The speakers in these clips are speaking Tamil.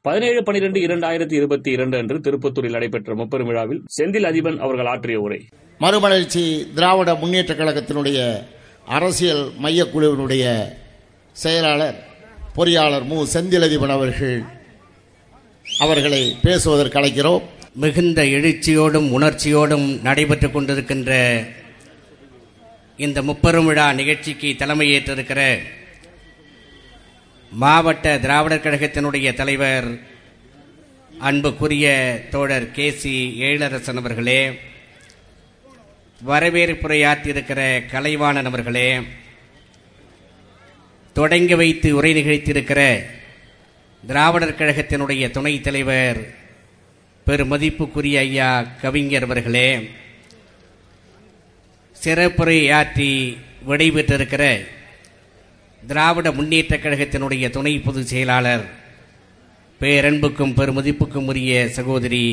பதினேழு பனிரெண்டு இரண்டாயிரத்தி இருபத்தி இரண்டு அன்று திருப்பத்தூரில் நடைபெற்ற முப்பெரும் விழாவில் செந்தில் அதிபன் அவர்கள் ஆற்றிய உரை. மறுமலர்ச்சி திராவிட முன்னேற்ற கழகத்தினுடைய அரசியல் மையக்குழுவினுடைய செயலாளர் பொறியாளர் மு. செந்திலதிபன் அவர்கள் அவர்களை பேசுவதற்கு அழைக்கிறோம். மிகுந்த எழுச்சியோடும் உணர்ச்சியோடும் நடைபெற்றுக் கொண்டிருக்கின்ற இந்த முப்பெரும் விழா நிகழ்ச்சிக்கு தலைமையேற்றிருக்கிற மாவட்ட திராவிடர் கழகத்தினுடைய தலைவர் அன்புக்குரிய தோழர் கே சி எழிலரசன் அவர்களே வரவேற்புரையாற்றியிருக்கிற கலைவாணன் அவர்களே தொடங்கி வைத்து உரை நிகழ்த்தியிருக்கிற திராவிடர் கழகத்தினுடைய துணைத் தலைவர் பெருமதிப்புக்குரிய ஐயா கவிஞர் அவர்களே சிறப்புரையாற்றி விடைபெற்றிருக்கிற திராவிட முன்னேற்ற கழகத்தினுடைய துணை பொதுச் செயலாளர் பேரன்புக்கும் பெருமதிப்புக்கும் உரிய சகோதரி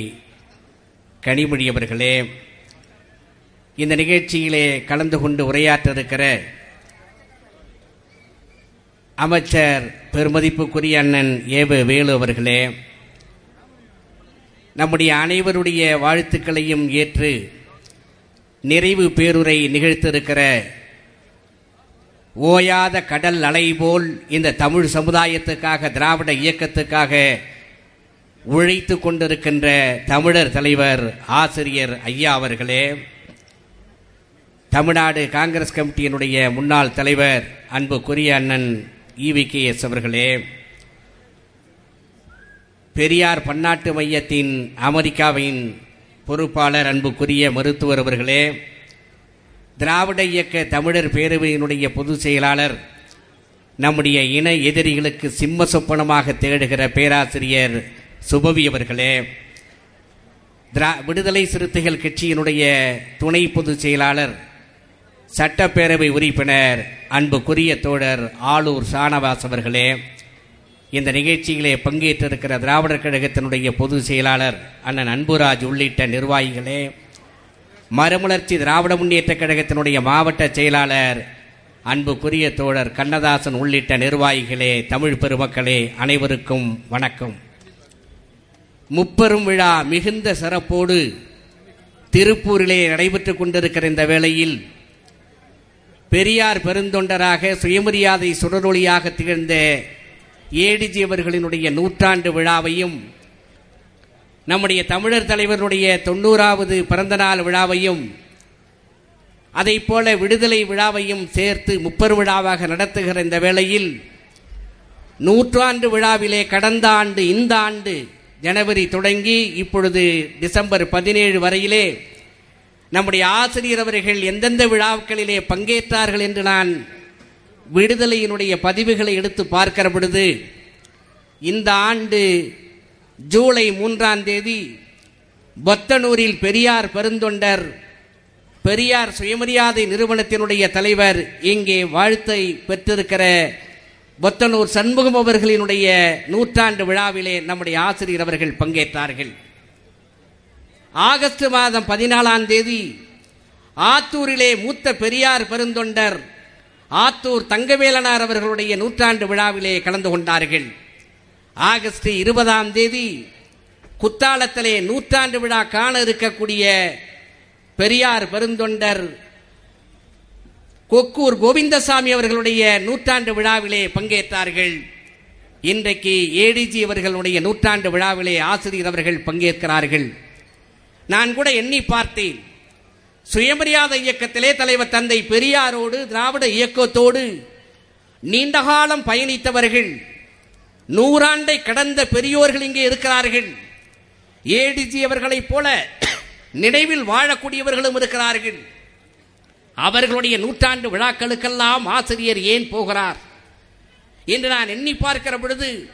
கனிமொழி அவர்களே இந்த நிகழ்ச்சியிலே கலந்து கொண்டு உரையாற்ற இருக்கிற அமைச்சர் பெருமதிப்புக்குரிய அண்ணன் ஏவ வேலு அவர்களே நம்முடைய அனைவருடைய வாழ்த்துக்களையும் ஏற்று நிறைவு பேருரை நிகழ்த்திருக்கிற ஓயாத கடல் அலை போல் இந்த தமிழ் சமுதாயத்துக்காக திராவிட இயக்கத்துக்காக உழைத்து கொண்டிருக்கின்ற தமிழர் தலைவர் ஆசிரியர் ஐயா அவர்களே தமிழ்நாடு காங்கிரஸ் கமிட்டியினுடைய முன்னாள் தலைவர் அன்புக்குரிய அண்ணன் இவி கே எஸ் அவர்களே பெரியார் பன்னாட்டு மையத்தின் அமெரிக்காவின் பொறுப்பாளர் அன்புக்குரிய மருத்துவர் அவர்களே திராவிட இயக்க தமிழர் பேரவையினுடைய பொதுச் செயலாளர் நம்முடைய இன எதிரிகளுக்கு சிம்ம சொப்பனமாக தேடுகிற பேராசிரியர் சுபவி அவர்களே திரா விடுதலை சிறுத்தைகள் கட்சியினுடைய துணை பொதுச் செயலாளர் சட்டப்பேரவை உறுப்பினர் அன்புக்குரிய தோழர் ஆளூர் சானவாஸ் அவர்களே இந்த நிகழ்ச்சியிலே பங்கேற்றிருக்கிற திராவிடர் கழகத்தினுடைய பொதுச் செயலாளர் அண்ணன் அன்புராஜ் உள்ளிட்ட நிர்வாகிகளே மறுமலர்ச்சி திராவிட முன்னேற்ற கழகத்தினுடைய மாவட்ட செயலாளர் அன்புக்குரிய தோழர் கண்ணதாசன் உள்ளிட்ட நிர்வாகிகளே தமிழ் பெருமக்களே அனைவருக்கும் வணக்கம். முப்பெரும் விழா மிகுந்த சிறப்போடு திருப்பூரிலே நடைபெற்றுக் கொண்டிருக்கிற இந்த வேளையில் பெரியார் பெருந்தொண்டராக சுயமரியாதை சுடரொளியாக திகழ்ந்த ஏடிஜி அவர்களினுடைய நூற்றாண்டு விழாவையும் நம்முடைய தமிழர் தலைவருடைய தொண்ணூறாவது பிறந்தநாள் விழாவையும் அதை போல விடுதலை விழாவையும் சேர்த்து முப்பெரு விழாவாக நடத்துகிற இந்த வேளையில் நூற்றாண்டு விழாவிலே கடந்த ஆண்டு இந்த ஆண்டு ஜனவரி தொடங்கி இப்பொழுது டிசம்பர் பதினேழு வரையிலே நம்முடைய ஆசிரியர் அவர்கள் எந்தெந்த விழாக்களிலே பங்கேற்றார்கள் என்று நான் விடுதலையினுடைய பதிவுகளை எடுத்து பார்க்கிற பொழுது இந்த ஆண்டு ஜூலை மூன்றாம் தேதி பொத்தனூரில் பெரியார் பெருந்தொண்டர் பெரியார் சுயமரியாதை நிறுவனத்தினுடைய தலைவர் இங்கே வாழ்த்தை பெற்றிருக்கிற பொத்தனூர் சண்முகம் அவர்களினுடைய நூற்றாண்டு விழாவிலே நம்முடைய ஆசிரியர் அவர்கள் பங்கேற்றார்கள். ஆகஸ்ட் மாதம் பதினாலாம் தேதி ஆத்தூரிலே மூத்த பெரியார் பெருந்தொண்டர் ஆத்தூர் தங்கவேலனார் அவர்களுடைய நூற்றாண்டு விழாவிலே கலந்து கொண்டார்கள். ஆகஸ்ட் இருபதாம் தேதி குத்தாலத்திலே நூற்றாண்டு விழா காண இருக்கக்கூடிய பெரியார் பெருந்தொண்டர் கொக்கூர் கோவிந்தசாமி அவர்களுடைய நூற்றாண்டு விழாவிலே பங்கேற்றார்கள். இன்றைக்கு ஏடிஜி அவர்களுடைய நூற்றாண்டு விழாவிலே ஆசிரியர் அவர்கள் பங்கேற்கிறார்கள். நான் கூட எண்ணி பார்த்தேன். சுயமரியாதை இயக்கத்திலே தலைவர் தந்தை பெரியாரோடு திராவிட இயக்கத்தோடு நீண்டகாலம் பயணித்தவர்கள். நூறாண்டை கடந்த பெரியோர்கள் இங்கே இருக்கிறார்கள். ஏடிஜி அவர்களைப் போல நினைவில் வாழக்கூடியவர்களும் இருக்கிறார்கள். அவர்களுடைய நூற்றாண்டு விழாக்களுக்கெல்லாம் ஆசிரியர் ஏன் போகிறார்? என்று நான் எண்ணி பார்க்கிற பொழுது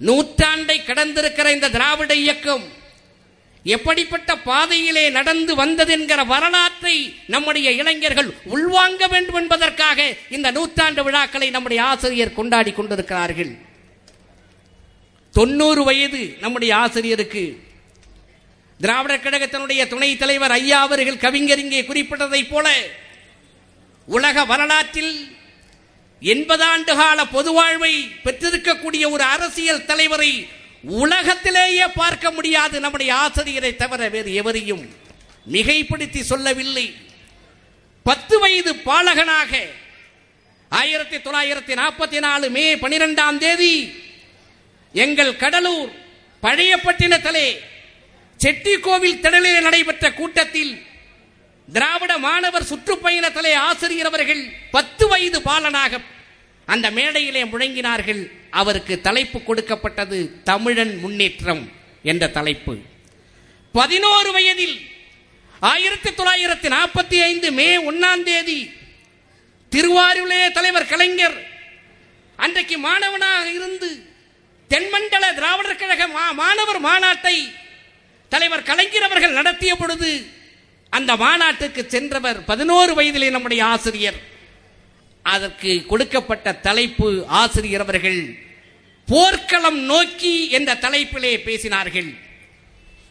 நூற்றாண்டை கடந்திருக்கிற இந்த திராவிட இயக்கம் எப்படிப்பட்ட பாதையிலே நடந்து வந்தது என்கிற வரலாற்றை நம்முடைய இளைஞர்கள் உள்வாங்க வேண்டும் என்பதற்காக இந்த நூற்றாண்டு விழாக்களை நம்முடைய ஆசிரியர் கொண்டாடி கொண்டிருக்கிறார்கள். தொண்ணூறு வயது நம்முடைய ஆசிரியருக்கு. திராவிடர் கழகத்தினுடைய துணைத் தலைவர் ஐயா அவர்கள் கவிஞர் இங்கே குறிப்பிட்டதைப் போல உலக வரலாற்றில் எண்பது ஆண்டு கால பொது வாழ்வை பெற்றிருக்கக்கூடிய ஒரு அரசியல் தலைவரை உலகத்திலேயே பார்க்க முடியாது நம்முடைய ஆசிரியரை தவிர வேறு எவரையும் மிகைப்படுத்தி சொல்லவில்லை. பத்து வயது பாலகனாக ஆயிரத்தி தொள்ளாயிரத்தி நாற்பத்தி நாலு மே பனிரெண்டாம் தேதி எங்கள் கடலூர் பழையப்பட்டினத்திலே செட்டிக்கோவில் திடலில் நடைபெற்ற கூட்டத்தில் திராவிட மாணவர் சுற்றுப்பயணத்திலே ஆசிரியர் அவர்கள் பத்து வயது பாலனாக அந்த மேடையிலே முழங்கினார்கள். அவருக்கு தலைப்பு கொடுக்கப்பட்டது தமிழன் முன்னேற்றம் என்ற தலைப்பு. பதினோரு வயதில் ஆயிரத்தி தொள்ளாயிரத்தி நாற்பத்தி ஐந்து மே ஒன்னாம் தேதி திருவாரூரிலே தலைவர் கலைஞர் அன்றைக்கு மாணவனாக இருந்து தென்மண்டல திராவிடர் கழக மா- மாணவர் மாநாட்டை தலைவர் கலைஞர் அவர்கள் நடத்திய பொழுது அந்த மாநாட்டுக்கு சென்றவர் பதினோரு வயதிலே நம்முடைய ஆசிரியர். அதற்கு கொடுக்கப்பட்ட தலைப்பு ஆசிரியர் அவர்கள் போர்க்களம் நோக்கி என்ற தலைப்பிலே பேசினார்கள்.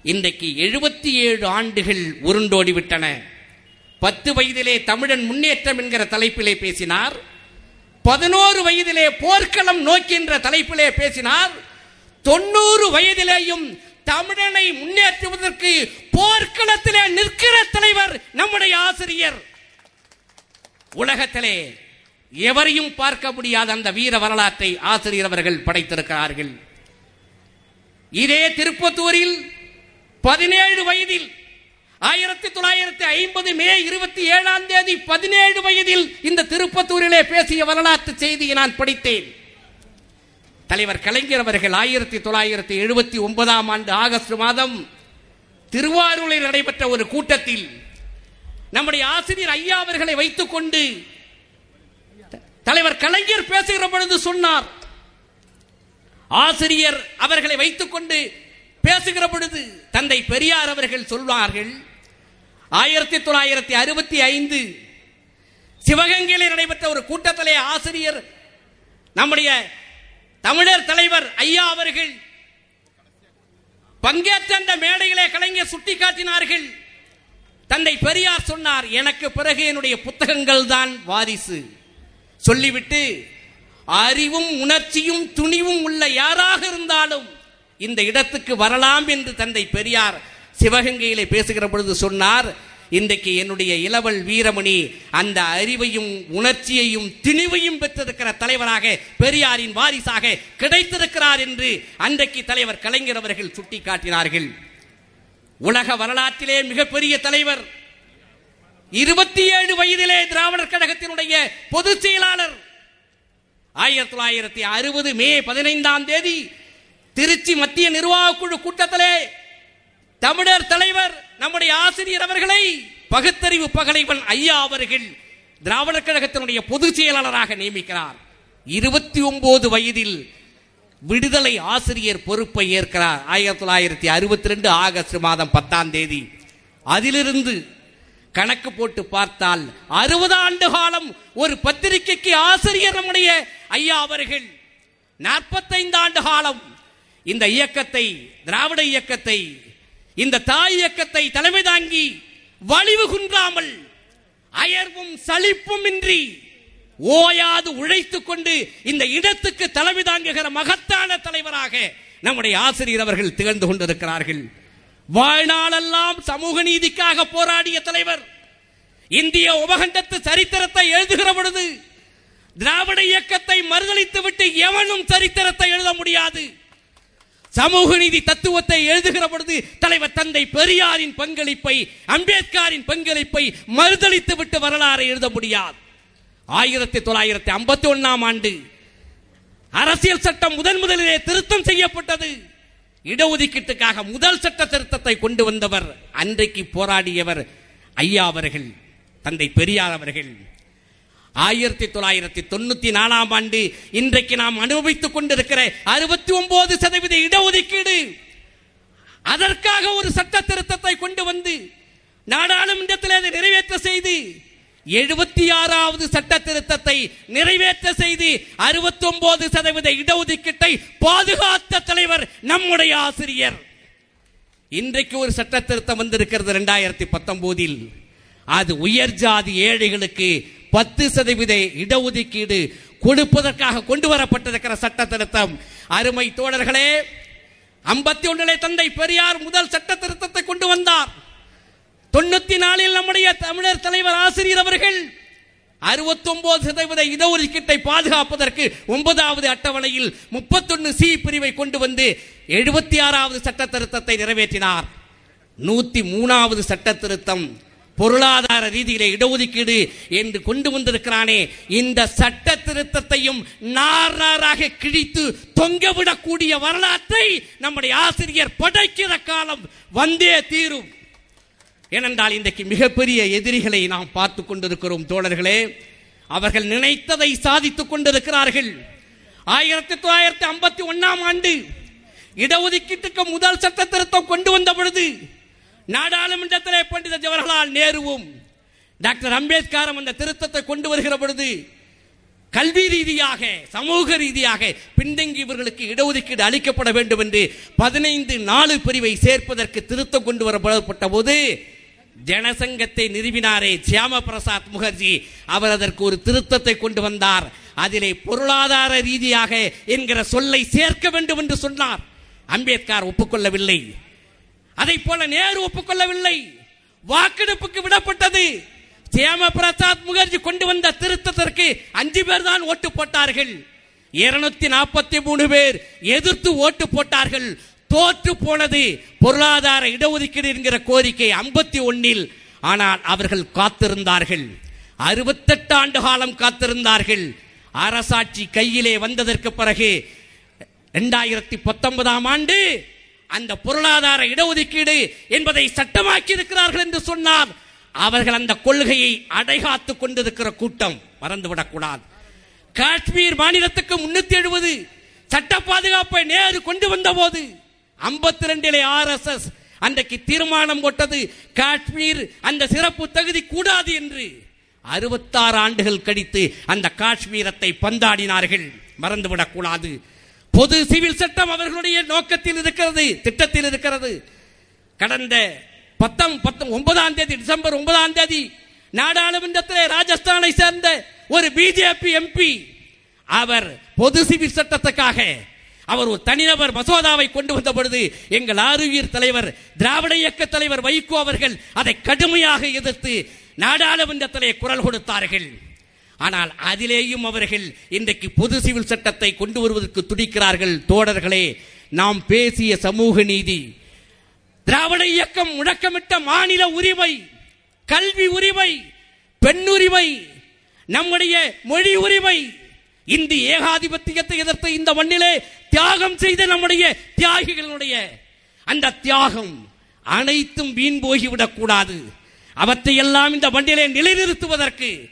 இன்றைக்கு எழுபத்தி ஏழு ஆண்டுகள் உருண்டோடிவிட்டன. பத்து வயதிலே தமிழன் முன்னேற்றம் என்கிற தலைப்பிலே பேசினார். பதினோரு வயதிலே போர்க்களம் நோக்கின்ற தலைப்பிலே பேசினார். தொண்ணூறு வயதிலேயும் தமிழனை முன்னேற்றுவதற்கு போர்க்களத்திலே நிற்கிற தலைவர் நம்முடைய ஆசிரியர். உலகத்திலே எவரையும் பார்க்க முடியாத அந்த வீர வரலாற்றை ஆசிரியர் அவர்கள் படைத்திருக்கிறார்கள். இதே திருப்பத்தூரில் பதினேழு வயதில் ஆயிரத்தி தொள்ளாயிரத்தி ஐம்பது மே இருபத்தி ஏழாம் தேதி பதினேழு வயதில் இந்த திருப்பத்தூரிலே பேசிய வரலாற்று செய்தியை நான் படித்தேன். தலைவர் கலைஞர் அவர்கள் ஆயிரத்தி தொள்ளாயிரத்தி எழுபத்தி ஒன்பதாம் ஆண்டு ஆகஸ்ட் மாதம் திருவாரூரில் நடைபெற்ற ஒரு கூட்டத்தில் நம்முடைய ஆசிரியர் ஐயா அவர்களை வைத்துக் கொண்டு தலைவர் கலைஞர் பேசுகிற பொழுது சொன்னார். ஆசிரியர் அவர்களை வைத்துக் கொண்டு பேசுகிற பொழுது தந்தை பெரியார் அவர்கள் சொல்வார்கள் ஆயிரத்தி தொள்ளாயிரத்தி அறுபத்தி ஐந்து சிவகங்கையில் நடைபெற்ற ஒரு கூட்டத்திலே ஆசிரியர் நம்முடைய தமிழர் தலைவர் ஐயா அவர்கள் பங்கேற்ற அந்த மேடையிலே கலைஞர் சுட்டிக்காட்டினார்கள். தந்தை பெரியார் சொன்னார் எனக்கு பிறகு என்னுடைய புத்தகங்கள் தான் வாரிசு. சொல்லிவிட்டு அறிவும் உணர்ச்சியும் துணிவும் உள்ள யாராக இருந்தாலும் இந்த இடத்துக்கு வரலாம் என்று தந்தை பெரியார் சிவகங்கையிலே பேசுகிற பொழுது சொன்னார் இன்றைக்கு என்னுடைய இளவல் வீரமணி அந்த அறிவையும் உணர்ச்சியையும் திணிவையும் பெற்றிருக்கிற தலைவராக பெரியாரின் வாரிசாக கிடைத்திருக்கிறார் என்று அன்றைக்கு தலைவர் கலைஞர் அவர்கள் சுட்டிக்காட்டினார்கள். உலக வரலாற்றிலே மிகப்பெரிய தலைவர் இருபத்தி ஏழு வயதிலே திராவிடர் கழகத்தினுடைய பொதுச் செயலாளர். ஆயிரத்தி தொள்ளாயிரத்தி அறுபது மே பதினைந்தாம் தேதி திருச்சி மத்திய நிர்வாக குழு கூட்டத்திலே தமிழர் தலைவர் நம்முடைய ஆசிரியர் அவர்களை பகுத்தறிவு பகலைவன் ஐயா அவர்கள் திராவிடர் கழகத்தினுடைய பொதுச் செயலாளராக நியமிக்கிறார். இருபத்தி ஒன்பது வயதில் விடுதலை ஆசிரியர் பொறுப்பை ஏற்கிறார். ஆயிரத்தி தொள்ளாயிரத்தி அறுபத்தி ரெண்டு ஆகஸ்ட் மாதம் பத்தாம் தேதி. அதிலிருந்து கணக்கு போட்டு பார்த்தால் அறுபது ஆண்டு காலம் ஒரு பத்திரிகைக்கு ஆசிரியர் நம்முடைய ஐயா அவர்கள். நாற்பத்தைந்து ஆண்டு காலம் இந்த இயக்கத்தை திராவிட இயக்கத்தை இந்த தாய் இயக்கத்தை தலைமை தாங்கி வலிவு குன்றாமல் அயர்வும் சலிப்பும் இன்றி ஓயாது உழைத்துக் கொண்டு இந்த இடத்துக்கு தலைமை தாங்குகிற மகத்தான தலைவராக நம்முடைய ஆசிரியர் அவர்கள் திகழ்ந்து கொண்டிருக்கிறார்கள். வாழ்நாளெல்லாம் சமூக நீதிக்காக போராடிய தலைவர் இந்திய உபகண்டத்து சரித்திரத்தை எழுதுகிற பொழுது திராவிட இயக்கத்தை மறுதளித்து விட்டு எவனும் சரித்திரத்தை எழுத முடியாது. சமூக நீதி தத்துவத்தை எழுதுகிற பொழுது தலைவர் தந்தை பெரியாரின் பங்களிப்பை அம்பேத்கரின் பங்களிப்பை மறுதளித்து விட்டு வரலாறை எழுத முடியாது. ஆயிரத்தி தொள்ளாயிரத்தி ஐம்பத்தி ஒன்னாம் ஆண்டு அரசியல் சட்டம் முதன் முதலிலே திருத்தம் செய்யப்பட்டது. இடஒதுக்கீட்டுக்காக முதல் சட்ட திருத்தத்தை கொண்டு வந்தவர் அன்றைக்கு போராடியவர் ஐயா அவர்கள் தந்தை பெரியார் அவர்கள். ஆயிரத்தி தொள்ளாயிரத்தி தொண்ணூத்தி நாலாம் ஆண்டு இன்றைக்கு நாம் அனுபவித்துக் கொண்டிருக்கிற அறுபத்தி ஒன்பது சதவீத இடஒதுக்கீடு. அதற்காக ஒரு சட்ட திருத்தத்தை கொண்டு வந்து நாடாளுமன்றத்தில் அதை நிறைவேற்ற செய்து எழுபத்தி ஆறாவது சட்ட திருத்தத்தை நிறைவேற்ற செய்து அறுபத்தி ஒன்பது சதவீத இடஒதுக்கீட்டை பாதுகாத்த தலைவர் நம்முடைய ஆசிரியர். இன்றைக்கு ஒரு சட்ட திருத்தம் வந்திருக்கிறது இரண்டாயிரத்தி பத்தொன்பதில் அது உயர் ஜாதி ஏழைகளுக்கு பத்து சதவீத இடஒதுக்கீடு கொடுப்பதற்காக கொண்டு வரப்பட்டிருக்கிற சட்ட திருத்தம் அருமை தோழர்களே ஐம்பத்தி ஒன்றிலே தந்தை பெரியார் முதல் சட்ட திருத்தத்தை கொண்டு வந்தார். தொண்ணூத்தி நாலில் நம்முடைய தமிழர் தலைவர் ஆசிரியர் அவர்கள் அறுபத்தி ஒன்பது சதவீத இடஒதுக்கீட்டை பாதுகாப்பதற்கு ஒன்பதாவது அட்டவணையில் முப்பத்தொன்னு சி பிரிவை கொண்டு வந்து எழுபத்தி ஆறாவது சட்ட திருத்தத்தை நிறைவேற்றினார். நூத்தி மூணாவது சட்ட திருத்தம் பொருளாதார ரீதியிலே இடஒதுக்கீடு என்று கொண்டு வந்திருக்கிறானே இந்த சட்ட திருத்தத்தையும் நாராக கிழித்து தொங்கவிடக்கூடிய வரலாற்றை நம்முடைய ஆசிரியர் படைக்கிற காலம் வந்தே தீரும். ஏனென்றால் இன்றைக்கு மிகப்பெரிய எதிரிகளை நாம் பார்த்து கொண்டிருக்கிறோம் தோழர்களே. அவர்கள் நினைத்ததை சாதித்துக் கொண்டிருக்கிறார்கள். ஆயிரத்தி தொள்ளாயிரத்தி ஐம்பத்தி ஒன்னாம் ஆண்டு இடஒதுக்கீட்டுக்கு முதல் சட்ட திருத்தம் கொண்டு வந்த பொழுது நாடாளுமன்றத்திலே பண்டித ஜவஹர்லால் நேருவும் டாக்டர் அம்பேத்கரும் அந்த திருத்தத்தை கொண்டு வருகிற பொழுது கல்வி ரீதியாக சமூக ரீதியாக பின்தங்கியவர்களுக்கு இடஒதுக்கீடு அளிக்கப்பட வேண்டும் என்று பதினைந்து நாலு பிரிவை சேர்ப்பதற்கு திருத்தம் கொண்டு வரப்பட்ட போது ஜனசங்கத்தை நிறுவினாரே சியாம பிரசாத் முகர்ஜி. அவர் அதற்கு ஒரு திருத்தத்தை கொண்டு வந்தார். அதிலே பொருளாதார ரீதியாக என்கிற சொல்லை சேர்க்க வேண்டும் என்று சொன்னார். அம்பேத்கர் ஒப்புக்கொள்ளவில்லை. அதை போல நேரு ஒப்புக்கொள்ளவில்லை. வாக்கெடுப்புக்கு விடப்பட்டது. சியாம பிரசாத் முகர்ஜி கொண்டு வந்த திருத்தத்திற்கு அஞ்சு பேர் தான் ஓட்டு போட்டார்கள். இருநூத்தி நாற்பத்தி மூணு பேர் எதிர்த்து ஓட்டு போட்டார்கள். தோற்று போனது பொருளாதார இடஒதுக்கீடு என்கிற கோரிக்கை ஐம்பத்தி ஒன்னில் ஆனால் அவர்கள் காத்திருந்தார்கள். அறுபத்தெட்டு ஆண்டு காலம் காத்திருந்தார்கள். அரசாட்சி கையிலே வந்ததற்கு பிறகு இரண்டாயிரத்தி பத்தொன்பதாம் ஆண்டு அந்த பொருளாதார இடஒதுக்கீடு என்பதை சட்டமாக்கி இருக்கிறார்கள் என்று சொன்னார் அவர்கள் அந்த கொள்கையை அடைகாத்துக் கொண்டிருக்கிற கூட்டம் மறந்துவிடக்கூடாது. காஷ்மீர் மாநிலத்துக்கு முன்னூத்தி எழுபது சட்ட பாதுகாப்பை நேரு கொண்டு வந்த போது ஐம்பத்தி ரெண்டிலே ஆர் எஸ் எஸ் அன்றைக்கு தீர்மானம் போட்டது காஷ்மீர் அந்த சிறப்பு தகுதி கூடாது என்று அறுபத்தாறு ஆண்டுகள் கழித்து அந்த காஷ்மீரத்தை பந்தாடினார்கள். மறந்துவிடக்கூடாது. பொது சிவில் சட்டம் அவர்களுடைய நோக்கத்தில் இருக்கிறது திட்டத்தில் இருக்கிறது. கடந்த பத்தாம் பத்தம் ஒன்பதாம் தேதி டிசம்பர் ஒன்பதாம் தேதி நாடாளுமன்றத்தில் ராஜஸ்தானை சேர்ந்த ஒரு பிஜேபி எம்பி அவர் பொது சிவில் சட்டத்துக்காக அவர் ஒரு தனிநபர் மசோதாவை கொண்டு வந்த பொழுது எங்கள் ஆறுயிர் தலைவர் திராவிட இயக்க தலைவர் வைகோ அவர்கள் அதை கடுமையாக எதிர்த்து நாடாளுமன்றத்திலே குரல் கொடுத்தார்கள். ஆனால் அதிலேயும் அவர்கள் இன்றைக்கு பொது சிவில் சட்டத்தை கொண்டு வருவதற்கு துடிக்கிறார்கள். தோழர்களே நாம் பேசிய சமூக நீதி திராவிட இயக்கம் முழக்கமிட்ட மாநில உரிமை கல்வி உரிமை பெண்ணுரிமை நம்முடைய மொழி உரிமை இந்தி ஏகாதிபத்தியத்தை எதிர்த்து இந்த மண்ணிலே தியாகம் செய்த நம்முடைய தியாகிகளுடைய அந்த தியாகம் அனைத்தும் வீண் போகிவிடக் கூடாது அவற்றை எல்லாம் இந்த மண்ணிலே நிலைநிறுத்துவதற்கு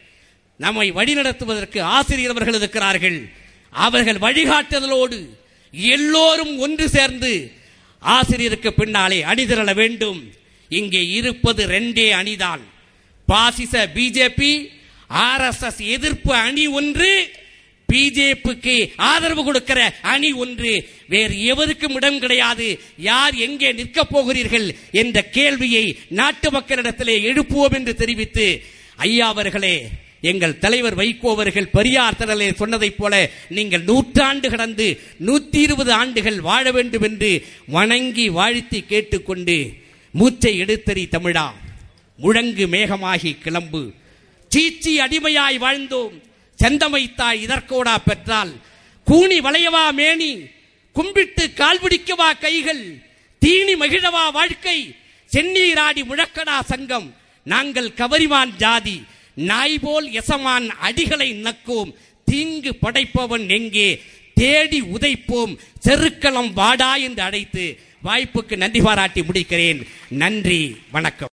நம்மை வழிநடத்துவதற்கு ஆசிரியர் அவர்கள் இருக்கிறார்கள். அவர்கள் வழிகாட்டுதலோடு எல்லோரும் ஒன்று சேர்ந்து ஆசிரியருக்கு பின்னாலே அணிதிரள வேண்டும். இங்கே இருப்பது ரெண்டே அணிதான். பாசிச பிஜேபி ஆர்எஸ்எஸ் எதிர்ப்பு அணி ஒன்று பிஜேபிக்கு ஆதரவு கொடுக்கிற அணி ஒன்று. வேறு எவருக்கும் இடம் கிடையாது. யார் எங்கே நிற்கப் போகிறீர்கள் என்ற கேள்வியை நாட்டு மக்களிடத்திலே எழுப்புவோம் என்று தெரிவித்து ஐயா அவர்களே எங்கள் தலைவர் வைகோ அவர்கள் பெரியார் திரளே சொன்னதைப் போல நீங்கள் நூற்றாண்டு கடந்து நூத்தி இருபது ஆண்டுகள் வாழ வேண்டும் என்று வணங்கி வாழ்த்தி கேட்டுக்கொண்டு மூச்சை எடுத்தறி தமிழா. முழங்கு மேகமாகி கிளம்பு. சீச்சி அடிமையாய் வாழ்ந்தோம். செந்தமைத்தாய் இதற்கோடா பெற்றால். கூனி வளையவா மேனி. கும்பிட்டு கால்பிடிக்கவா கைகள். தீனி மகிழவா வாழ்க்கை. சென்னீராடி முழக்கடா சங்கம். நாங்கள் கவரிமான் ஜாதி. நாய் போல் எசமான் அடிகளை நக்கும். தீங்கு படைப்பவன் எங்கே? தேடி உதைப்போம். செருக்களம் வாடா என்று அழைத்து வாய்ப்புக்கு நன்றி பாராட்டி முடிக்கிறேன். நன்றி வணக்கம்.